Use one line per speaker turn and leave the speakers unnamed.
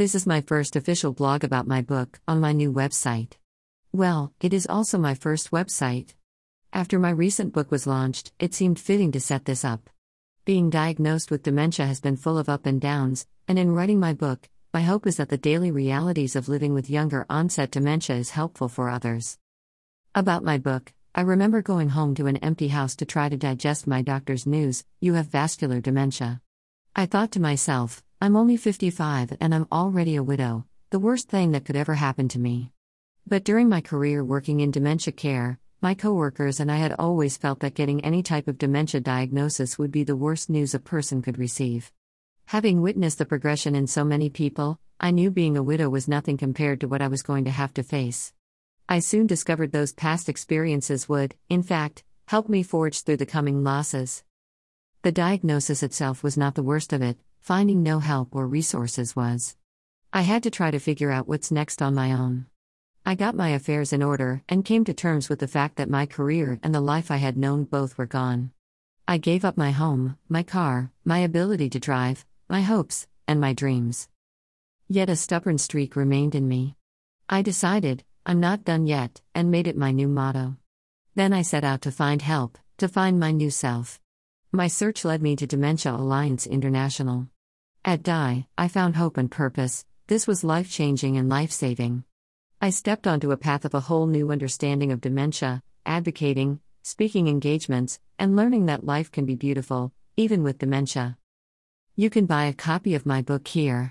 This is my first official blog about my book on my new website. Well, it is also my first website. After my recent book was launched, it seemed fitting to set this up. Being diagnosed with dementia has been full of up and downs, and in writing my book, my hope is that the daily realities of living with younger onset dementia is helpful for others. About my book, I remember going home to an empty house to try to digest my doctor's news you have vascular dementia. I thought to myself, I'm only 55 and I'm already a widow, the worst thing that could ever happen to me. But during my career working in dementia care, my coworkers and I had always felt that getting any type of dementia diagnosis would be the worst news a person could receive. Having witnessed the progression in so many people, I knew being a widow was nothing compared to what I was going to have to face. I soon discovered those past experiences would, in fact, help me forge through the coming losses. The diagnosis itself was not the worst of it, finding no help or resources was. I had to try to figure out what's next on my own. I got my affairs in order and came to terms with the fact that my career and the life I had known both were gone. I gave up my home, my car, my ability to drive, my hopes, and my dreams. Yet a stubborn streak remained in me. I decided, I'm not done yet, and made it my new motto. Then I set out to find help, to find my new self. My search led me to Dementia Alliance International. At DAI, I found hope and purpose, this was life changing and life saving. I stepped onto a path of a whole new understanding of dementia, advocating, speaking engagements, and learning that life can be beautiful, even with dementia. You can buy a copy of my book here.